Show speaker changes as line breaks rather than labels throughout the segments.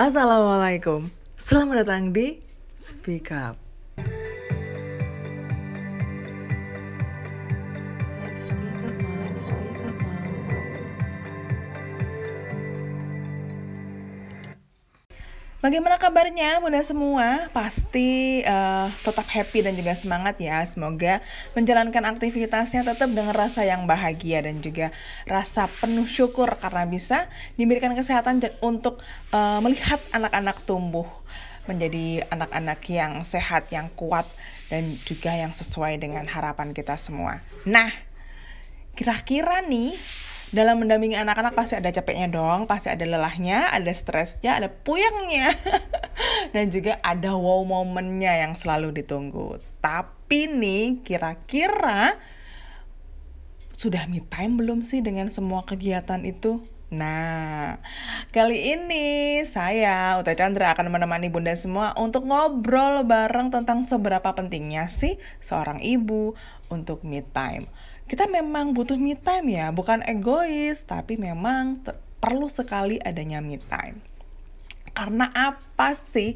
Assalamualaikum, selamat datang di Speak Up. Bagaimana kabarnya bunda semua? Pasti uh, tetap happy dan juga semangat ya. Semoga menjalankan aktivitasnya tetap dengan rasa yang bahagia dan juga rasa penuh syukur karena bisa diberikan kesehatan untuk uh, melihat anak-anak tumbuh menjadi anak-anak yang sehat, yang kuat dan juga yang sesuai dengan harapan kita semua. Nah, kira-kira nih dalam mendampingi anak-anak pasti ada capeknya dong, pasti ada lelahnya, ada stresnya, ada puyengnya, dan juga ada wow momennya yang selalu ditunggu. Tapi nih, kira-kira sudah me time belum sih dengan semua kegiatan itu? Nah, kali ini saya, Uta Chandra, akan menemani Bunda semua untuk ngobrol bareng tentang seberapa pentingnya sih seorang ibu untuk me time kita memang butuh me time ya, bukan egois, tapi memang perlu sekali adanya me time. Karena apa sih?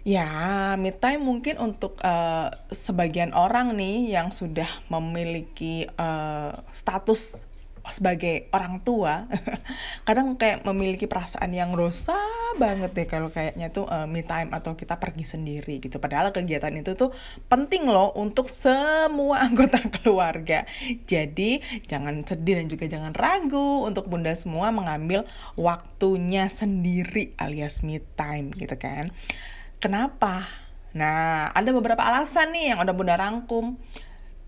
Ya, me time mungkin untuk uh, sebagian orang nih yang sudah memiliki uh, status sebagai orang tua kadang kayak memiliki perasaan yang dosa banget deh kalau kayaknya tuh uh, me time atau kita pergi sendiri gitu. Padahal kegiatan itu tuh penting loh untuk semua anggota keluarga. Jadi jangan sedih dan juga jangan ragu untuk bunda semua mengambil waktunya sendiri alias me time gitu kan. Kenapa? Nah ada beberapa alasan nih yang udah bunda rangkum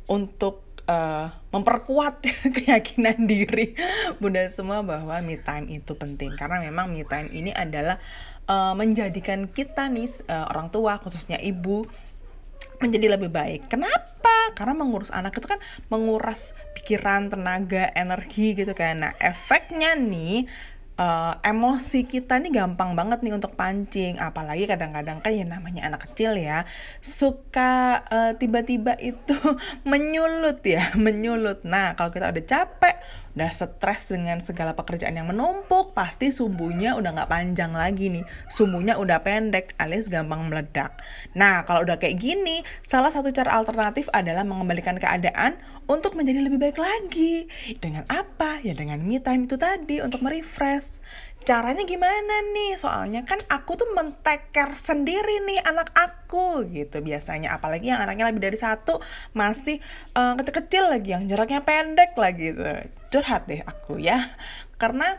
untuk uh, memperkuat keyakinan diri bunda semua bahwa me time itu penting karena memang me time ini adalah uh, menjadikan kita nih uh, orang tua khususnya ibu menjadi lebih baik. Kenapa? Karena mengurus anak itu kan menguras pikiran, tenaga, energi gitu kan. Nah, efeknya nih uh, emosi kita nih gampang banget nih untuk pancing. Apalagi kadang-kadang kan ya namanya anak kecil ya suka uh, tiba-tiba itu menyulut ya menyulut. Nah kalau kita udah capek udah stres dengan segala pekerjaan yang menumpuk pasti sumbunya udah nggak panjang lagi nih. Sumbunya udah pendek alias gampang meledak. Nah kalau udah kayak gini salah satu cara alternatif adalah mengembalikan keadaan untuk menjadi lebih baik lagi. Dengan apa? Ya dengan me time itu tadi untuk merefresh caranya gimana nih? Soalnya kan aku tuh menteker sendiri nih anak aku gitu biasanya. Apalagi yang anaknya lebih dari satu masih uh, kecil-kecil lagi yang jaraknya pendek lagi gitu. Curhat deh aku ya. Karena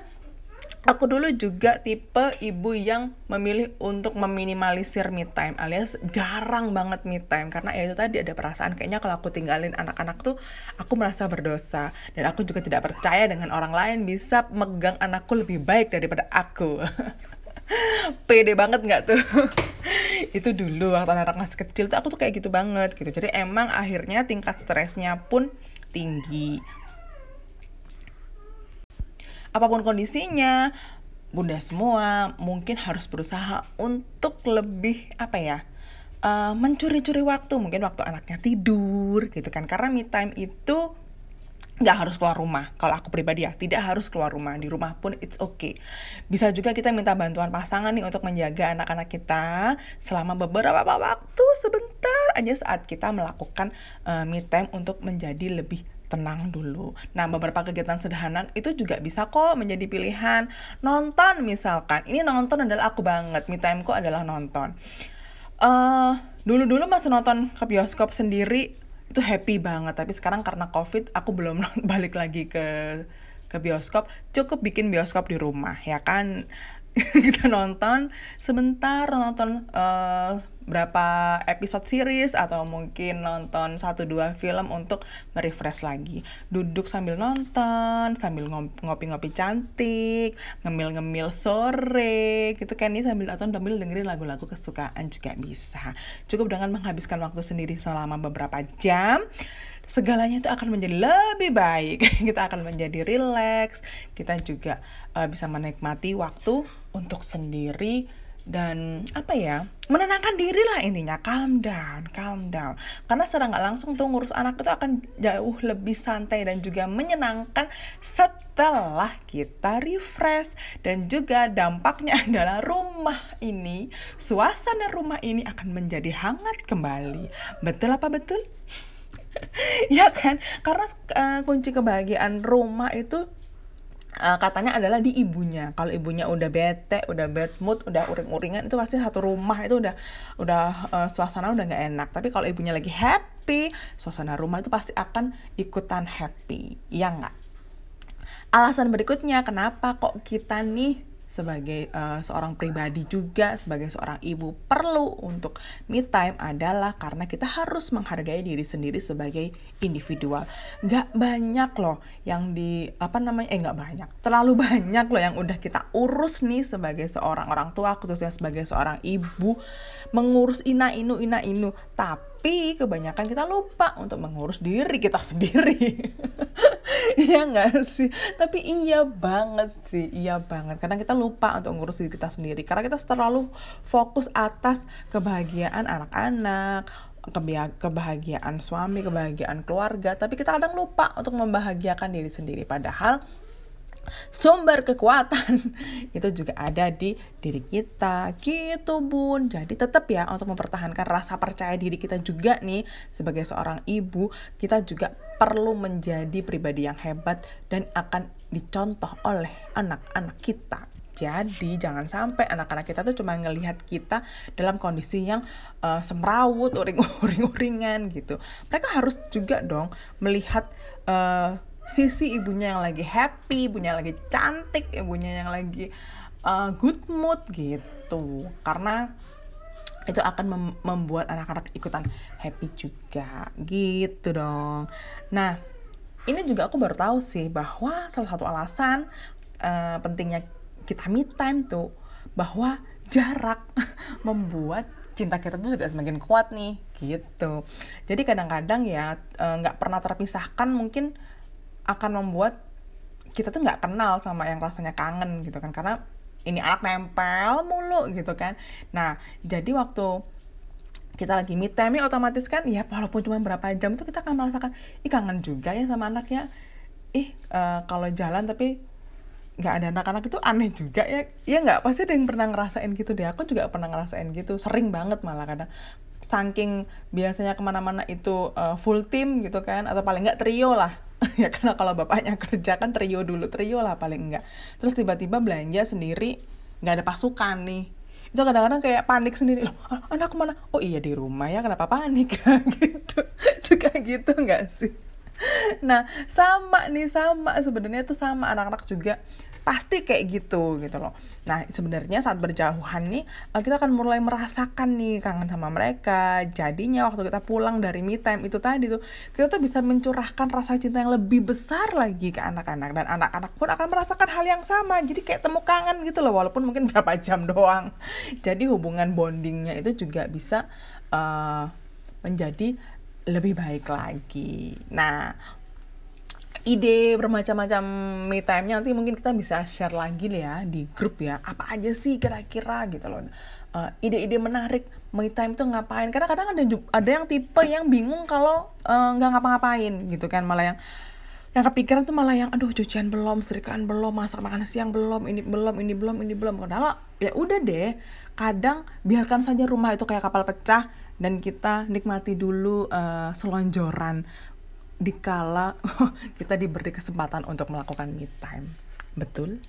Aku dulu juga tipe ibu yang memilih untuk meminimalisir me time alias jarang banget me time karena ya itu tadi ada perasaan kayaknya kalau aku tinggalin anak-anak tuh aku merasa berdosa dan aku juga tidak percaya dengan orang lain bisa megang anakku lebih baik daripada aku. Pede banget nggak tuh? itu dulu waktu anak, anak masih kecil tuh aku tuh kayak gitu banget gitu. Jadi emang akhirnya tingkat stresnya pun tinggi apa pun kondisinya bunda semua mungkin harus berusaha untuk lebih apa ya uh, mencuri-curi waktu. Mungkin waktu anaknya tidur gitu kan. Karena me time itu nggak harus keluar rumah. Kalau aku pribadi ya tidak harus keluar rumah. Di rumah pun it's okay. Bisa juga kita minta bantuan pasangan nih untuk menjaga anak-anak kita selama beberapa waktu sebentar aja saat kita melakukan uh, me time untuk menjadi lebih tenang dulu. Nah, beberapa kegiatan sederhana itu juga bisa kok menjadi pilihan. Nonton misalkan. Ini nonton adalah aku banget. Me time ku adalah nonton. Uh, dulu-dulu masih nonton ke bioskop sendiri itu happy banget. Tapi sekarang karena covid aku belum balik lagi ke ke bioskop. Cukup bikin bioskop di rumah ya kan. kita nonton sebentar nonton uh, berapa episode series atau mungkin nonton satu dua film untuk merefresh lagi. Duduk sambil nonton sambil ngopi-ngopi cantik ngemil-ngemil sore gitu kan nih sambil atau sambil dengerin lagu-lagu kesukaan juga bisa. Cukup dengan menghabiskan waktu sendiri selama beberapa jam segalanya itu akan menjadi lebih baik. Kita akan menjadi relax kita juga uh, bisa menikmati waktu untuk sendiri dan apa ya menenangkan diri lah intinya. Calm down calm down. Karena secara nggak langsung tuh ngurus anak itu akan jauh lebih santai dan juga menyenangkan setelah kita refresh. Dan juga dampaknya adalah rumah ini suasana rumah ini akan menjadi hangat kembali. Betul apa betul? Ya kan? Karena uh, kunci kebahagiaan rumah itu uh, katanya adalah di ibunya. Kalau ibunya udah bete, udah bad mood, udah uring-uringan itu pasti satu rumah itu udah udah uh, suasana udah nggak enak. Tapi kalau ibunya lagi happy, suasana rumah itu pasti akan ikutan happy. Ya nggak? Alasan berikutnya kenapa kok kita nih sebagai uh, seorang pribadi juga sebagai seorang ibu perlu untuk me time adalah karena kita harus menghargai diri sendiri sebagai individual. Nggak banyak loh yang di apa namanya eh nggak banyak terlalu banyak loh yang udah kita urus nih sebagai seorang orang tua khususnya sebagai seorang ibu mengurus ina inu ina inu. Tapi kebanyakan kita lupa untuk mengurus diri kita sendiri iya nggak sih? Tapi iya banget sih iya banget. Karena kita lupa untuk ngurus diri kita sendiri. Karena kita terlalu fokus atas kebahagiaan anak-anak kebahagiaan suami kebahagiaan keluarga. Tapi kita kadang lupa untuk membahagiakan diri sendiri. Padahal sumber kekuatan. Itu juga ada di diri kita. Gitu bun. Jadi tetap ya untuk mempertahankan rasa percaya diri kita juga nih sebagai seorang ibu kita juga perlu menjadi pribadi yang hebat dan akan dicontoh oleh anak-anak kita. Jadi jangan sampai anak-anak kita tuh cuma ngelihat kita dalam kondisi yang uh, semrawut, uring-uring-uringan gitu. Mereka harus juga dong melihat uh, sisi ibunya yang lagi happy, ibunya yang lagi cantik, ibunya yang lagi uh, good mood gitu. Karena itu akan mem membuat anak-anak ikutan happy juga gitu dong. Nah, ini juga aku baru tahu sih bahwa salah satu alasan uh, pentingnya kita meet time tuh bahwa jarak membuat cinta kita tuh juga semakin kuat nih gitu. Jadi kadang-kadang ya eh, nggak uh, pernah terpisahkan mungkin akan membuat kita tuh nggak kenal sama yang rasanya kangen gitu kan. Karena ini anak nempel mulu gitu kan. Nah jadi waktu kita lagi meet time nih otomatis kan ya walaupun cuma berapa jam itu kita akan merasakan ih kangen juga ya sama anaknya ih uh, kalau jalan tapi nggak ada anak-anak itu aneh juga ya. Ya nggak? Pasti ada yang pernah ngerasain gitu deh. Aku juga pernah ngerasain gitu. Sering banget malah kadang. Saking biasanya ke mana-mana itu uh, full team gitu kan atau paling nggak trio lah ya karena kalau bapaknya kerja kan trio dulu trio lah paling enggak terus tiba-tiba belanja sendiri nggak ada pasukan nih. Itu kadang-kadang kayak panik sendiri. Loh anak mana oh iya di rumah ya kenapa panik? Gitu. Suka gitu nggak sih? Nah sama nih sama. Sebenarnya tuh sama anak-anak juga pasti kayak gitu gitu loh. Nah sebenarnya saat berjauhan nih eh, kita akan mulai merasakan nih kangen sama mereka. Jadinya waktu kita pulang dari me time itu tadi tuh kita tuh bisa mencurahkan rasa cinta yang lebih besar lagi ke anak-anak. Dan anak-anak pun akan merasakan hal yang sama. Jadi kayak temu kangen gitu loh walaupun mungkin berapa jam doang. Jadi hubungan bondingnya itu juga bisa uh, menjadi lebih baik lagi. Nah, ide bermacam-macam me time-nya nanti mungkin kita bisa share lagi ya di grup ya. Apa aja sih kira-kira gitu loh. Uh, ide-ide menarik me time tuh ngapain? Karena kadang ada ada yang tipe yang bingung kalau uh, nggak ngapa-ngapain gitu kan. Malah yang yang kepikiran tuh malah yang aduh cucian belum serikaan belum masak makan siang belum ini belum ini belum ini belum. Padahal ya udah deh kadang biarkan saja rumah itu kayak kapal pecah dan kita nikmati dulu uh, selonjoran dikala kita diberi kesempatan untuk melakukan me time. Betul?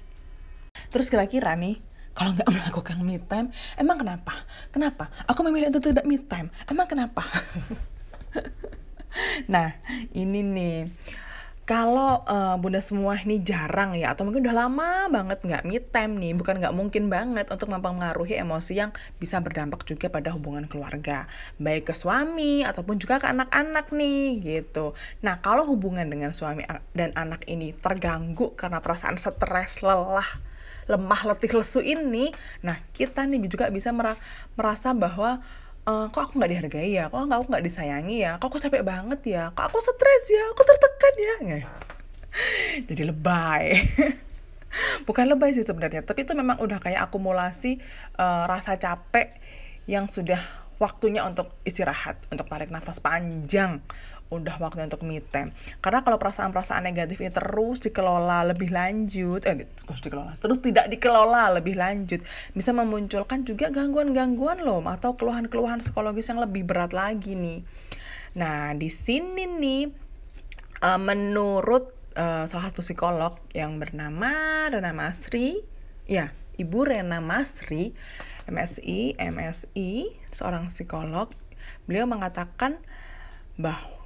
Terus kira-kira nih, kalau nggak melakukan me time, emang kenapa? Kenapa? Aku memilih untuk tidak me time. Emang kenapa? nah, ini nih kalau uh, bunda semua ini jarang ya atau mungkin udah lama banget nggak meet time nih bukan nggak mungkin banget untuk mempengaruhi emosi yang bisa berdampak juga pada hubungan keluarga. Baik ke suami ataupun juga ke anak-anak nih gitu. Nah kalau hubungan dengan suami dan anak ini terganggu karena perasaan stres lelah lemah letih lesu ini nah kita nih juga bisa merasa bahwa uh, kok aku nggak dihargai ya? Kok aku nggak disayangi ya? Kok aku capek banget ya? Kok aku stres ya? Aku tertekan ya? Jadi lebay. Bukan lebay sih sebenarnya tapi itu memang udah kayak akumulasi uh, rasa capek yang sudah waktunya untuk istirahat untuk tarik nafas panjang udah waktunya untuk me time. Karena kalau perasaan-perasaan negatif ini terus dikelola lebih lanjut eh terus dikelola terus tidak dikelola lebih lanjut bisa memunculkan juga gangguan-gangguan loh atau keluhan-keluhan psikologis yang lebih berat lagi nih. Nah di sini nih uh, menurut uh, salah satu psikolog yang bernama Rena Masri ya Ibu Rena Masri MSI MSI seorang psikolog beliau mengatakan bahwa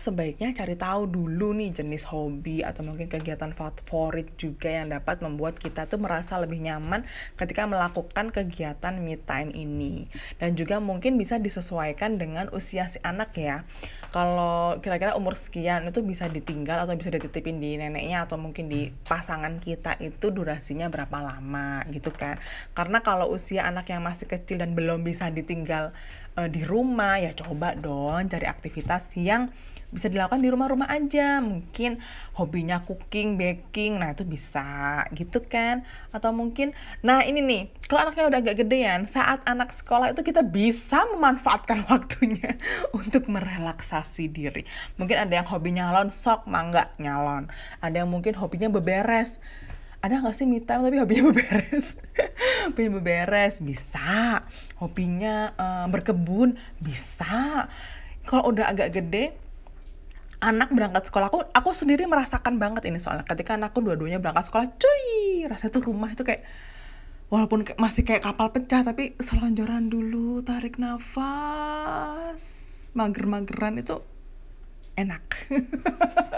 sebaiknya cari tahu dulu nih jenis hobi atau mungkin kegiatan favorit juga yang dapat membuat kita tuh merasa lebih nyaman ketika melakukan kegiatan me time ini. Dan juga mungkin bisa disesuaikan dengan usia si anak ya. Kalau kira-kira umur sekian itu bisa ditinggal atau bisa dititipin di neneknya atau mungkin di pasangan kita itu durasinya berapa lama gitu kan. Karena kalau usia anak yang masih kecil dan belum bisa ditinggal uh, di rumah ya coba dong cari aktivitas yang bisa dilakukan di rumah-rumah aja. Mungkin hobinya cooking baking. Nah itu bisa gitu kan? Atau mungkin nah ini nih kalau anaknya udah agak gedean saat anak sekolah itu kita bisa memanfaatkan waktunya untuk merelaksasi diri. Mungkin ada yang hobi nyalon sok mangga nyalon. Ada yang mungkin hobinya beberes. Ada nggak sih me time tapi hobinya beberes? Hobinya beberes bisa. Hobinya uh, berkebun bisa kalau udah agak gede anak berangkat sekolah. Aku aku sendiri merasakan banget ini soalnya. Ketika anakku dua-duanya berangkat sekolah cuy rasanya tuh rumah itu kayak walaupun masih kayak kapal pecah tapi selonjoran dulu tarik nafas mager-mageran itu enak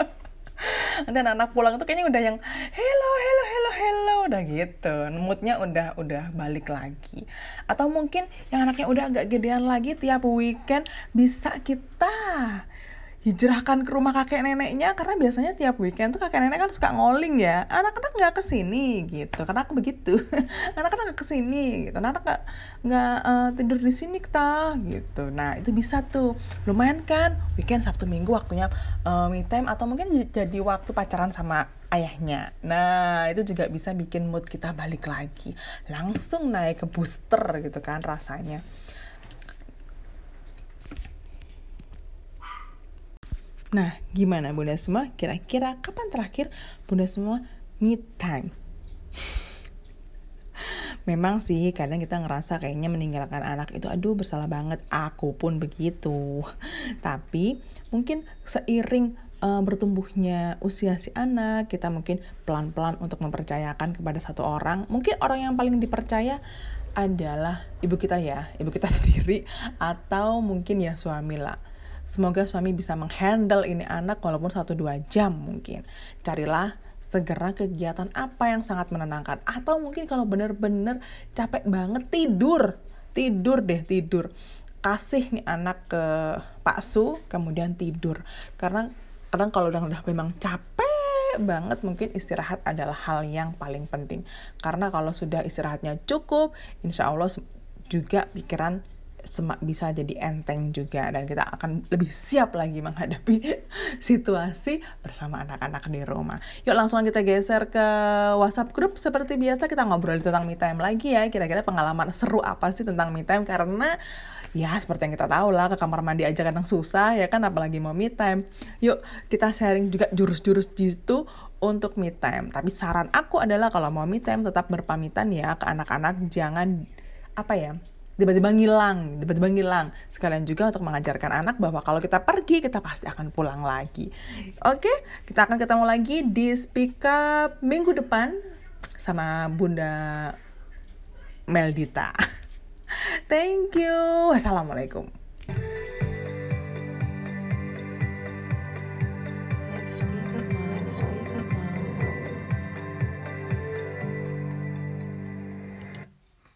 nanti anak-anak pulang tuh kayaknya udah yang hello hello hello hello. Udah gitu. Moodnya udah udah balik lagi. Atau mungkin yang anaknya udah agak gedean lagi tiap weekend bisa kita hijrahkan ke rumah kakek neneknya karena biasanya tiap weekend tuh kakek nenek kan suka ngoling ya. Anak-anak nggak ke sini gitu. Karena aku begitu. Anak-anak nggak ke sini gitu. Anak-anak nggak nggak uh, tidur di sini kita gitu. Nah itu bisa tuh. Lumayan kan? Weekend sabtu minggu waktunya uh, me time atau mungkin jadi waktu pacaran sama ayahnya. Nah itu juga bisa bikin mood kita balik lagi. Langsung naik ke booster gitu kan rasanya Nah, gimana Bunda semua? Kira-kira kapan terakhir Bunda semua me time? Memang sih kadang kita ngerasa kayaknya meninggalkan anak itu aduh bersalah banget. Aku pun begitu. Tapi mungkin seiring uh, bertumbuhnya usia si anak, kita mungkin pelan-pelan untuk mempercayakan kepada satu orang. Mungkin orang yang paling dipercaya adalah ibu kita ya, ibu kita sendiri atau mungkin ya suami lah Semoga suami bisa menghandle ini anak walaupun 1-2 jam mungkin. Carilah segera kegiatan apa yang sangat menenangkan. Atau mungkin kalau bener-bener capek banget tidur. Tidur deh, tidur. Kasih nih anak ke Pak Su, kemudian tidur. Karena kadang kalau udah, udah memang capek banget mungkin istirahat adalah hal yang paling penting. Karena kalau sudah istirahatnya cukup, insya Allah juga pikiran bisa jadi enteng juga dan kita akan lebih siap lagi menghadapi situasi bersama anak-anak di rumah. Yuk langsung kita geser ke WhatsApp grup seperti biasa kita ngobrol tentang me time lagi ya. Kira-kira pengalaman seru apa sih tentang me time karena ya seperti yang kita tahu lah ke kamar mandi aja kadang susah ya kan apalagi mau me time. Yuk kita sharing juga jurus-jurus gitu untuk me time. Tapi saran aku adalah kalau mau me time tetap berpamitan ya ke anak-anak jangan apa ya tiba-tiba ngilang, tiba-tiba ngilang. Sekalian juga untuk mengajarkan anak bahwa kalau kita pergi, kita pasti akan pulang lagi. Oke, kita akan ketemu lagi di Speak Up minggu depan sama Bunda Meldita. Thank you. Wassalamualaikum. Let's speak up, let's speak up.